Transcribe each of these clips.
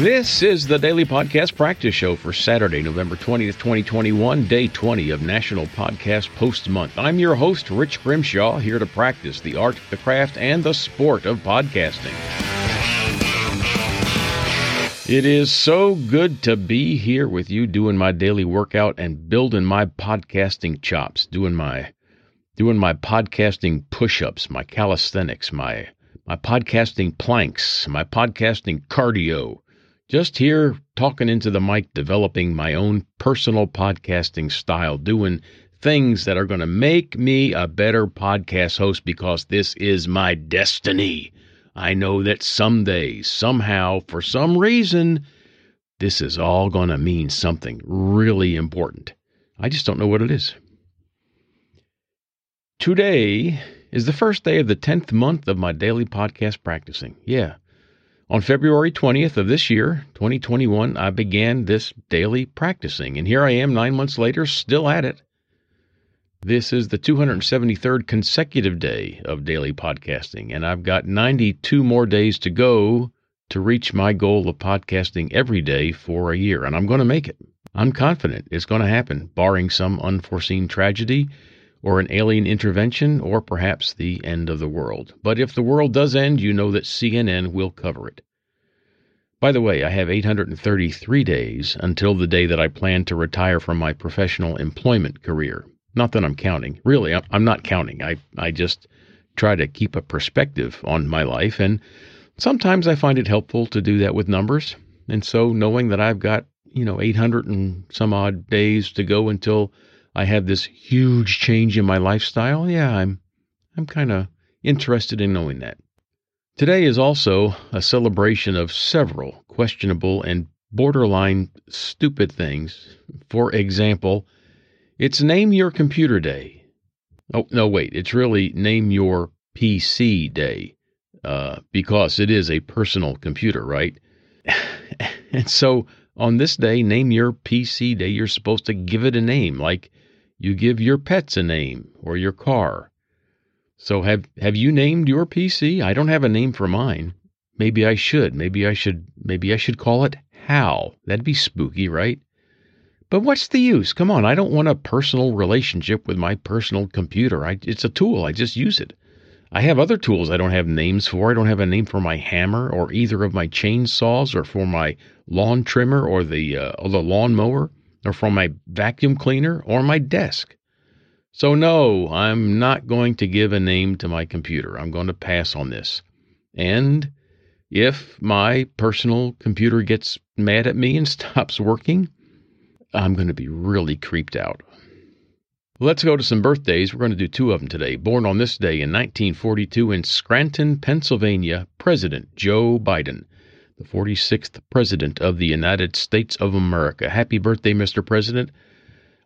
This is the Daily Podcast Practice Show for Saturday, November 20th, 2021, day 20 of National Podcast Post Month. I'm your host, Rich Grimshaw, here to practice the art, the craft, and the sport of podcasting. It is so good to be here with you doing my daily workout and building my podcasting chops, doing my doing my podcasting push-ups, my calisthenics, my my podcasting planks, my podcasting cardio. Just here talking into the mic, developing my own personal podcasting style, doing things that are going to make me a better podcast host because this is my destiny. I know that someday, somehow, for some reason, this is all going to mean something really important. I just don't know what it is. Today is the first day of the 10th month of my daily podcast practicing. Yeah. On February 20th of this year, 2021, I began this daily practicing, and here I am nine months later, still at it. This is the 273rd consecutive day of daily podcasting, and I've got 92 more days to go to reach my goal of podcasting every day for a year, and I'm going to make it. I'm confident it's going to happen, barring some unforeseen tragedy or an alien intervention or perhaps the end of the world. But if the world does end, you know that CNN will cover it. By the way, I have 833 days until the day that I plan to retire from my professional employment career. Not that I'm counting. Really, I'm not counting. I, I just try to keep a perspective on my life. And sometimes I find it helpful to do that with numbers. And so knowing that I've got, you know, 800 and some odd days to go until I have this huge change in my lifestyle, yeah, I'm, I'm kind of interested in knowing that. Today is also a celebration of several questionable and borderline stupid things. For example, it's Name Your Computer Day. Oh, no, wait. It's really Name Your PC Day uh, because it is a personal computer, right? and so on this day, Name Your PC Day, you're supposed to give it a name, like you give your pets a name or your car. So have have you named your PC? I don't have a name for mine. Maybe I should. Maybe I should maybe I should call it Hal. That'd be spooky, right? But what's the use? Come on, I don't want a personal relationship with my personal computer. I, it's a tool. I just use it. I have other tools I don't have names for. I don't have a name for my hammer or either of my chainsaws or for my lawn trimmer or the uh, or the lawn mower or from my vacuum cleaner or my desk. So no, I'm not going to give a name to my computer. I'm going to pass on this. And if my personal computer gets mad at me and stops working, I'm going to be really creeped out. Let's go to some birthdays. We're going to do two of them today. Born on this day in 1942 in Scranton, Pennsylvania, President Joe Biden, the 46th President of the United States of America. Happy birthday, Mr. President.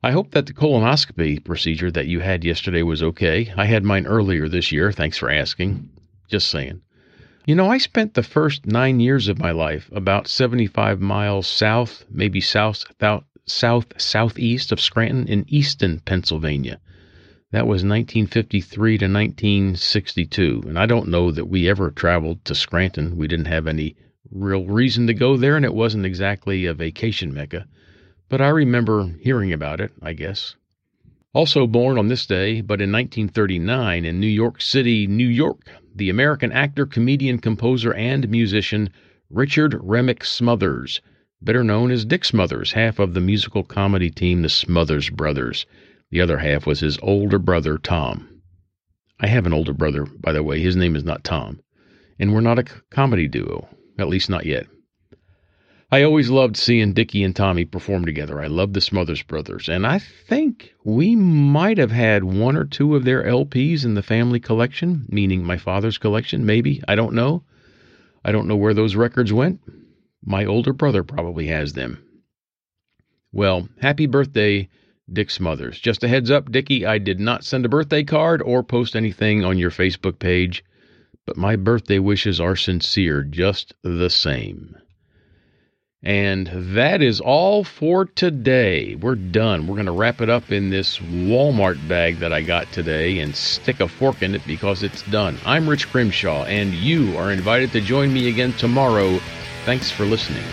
I hope that the colonoscopy procedure that you had yesterday was okay. I had mine earlier this year. Thanks for asking. Just saying. You know, I spent the first nine years of my life about 75 miles south, maybe south, south, south southeast of Scranton in Easton, Pennsylvania. That was 1953 to 1962, and I don't know that we ever traveled to Scranton. We didn't have any real reason to go there, and it wasn't exactly a vacation mecca. But I remember hearing about it, I guess. Also born on this day, but in 1939 in New York City, New York, the American actor, comedian, composer, and musician Richard Remick Smothers better known as Dick Smothers, half of the musical comedy team The Smothers Brothers. The other half was his older brother, Tom. I have an older brother, by the way. His name is not Tom. And we're not a comedy duo, at least not yet. I always loved seeing Dickie and Tommy perform together. I loved the Smothers Brothers, and I think we might have had one or two of their LPs in the family collection, meaning my father's collection, maybe. I don't know. I don't know where those records went. My older brother probably has them. Well, happy birthday, Dick Smothers. Just a heads up, Dickie, I did not send a birthday card or post anything on your Facebook page, but my birthday wishes are sincere just the same. And that is all for today. We're done. We're going to wrap it up in this Walmart bag that I got today and stick a fork in it because it's done. I'm Rich Grimshaw, and you are invited to join me again tomorrow Thanks for listening.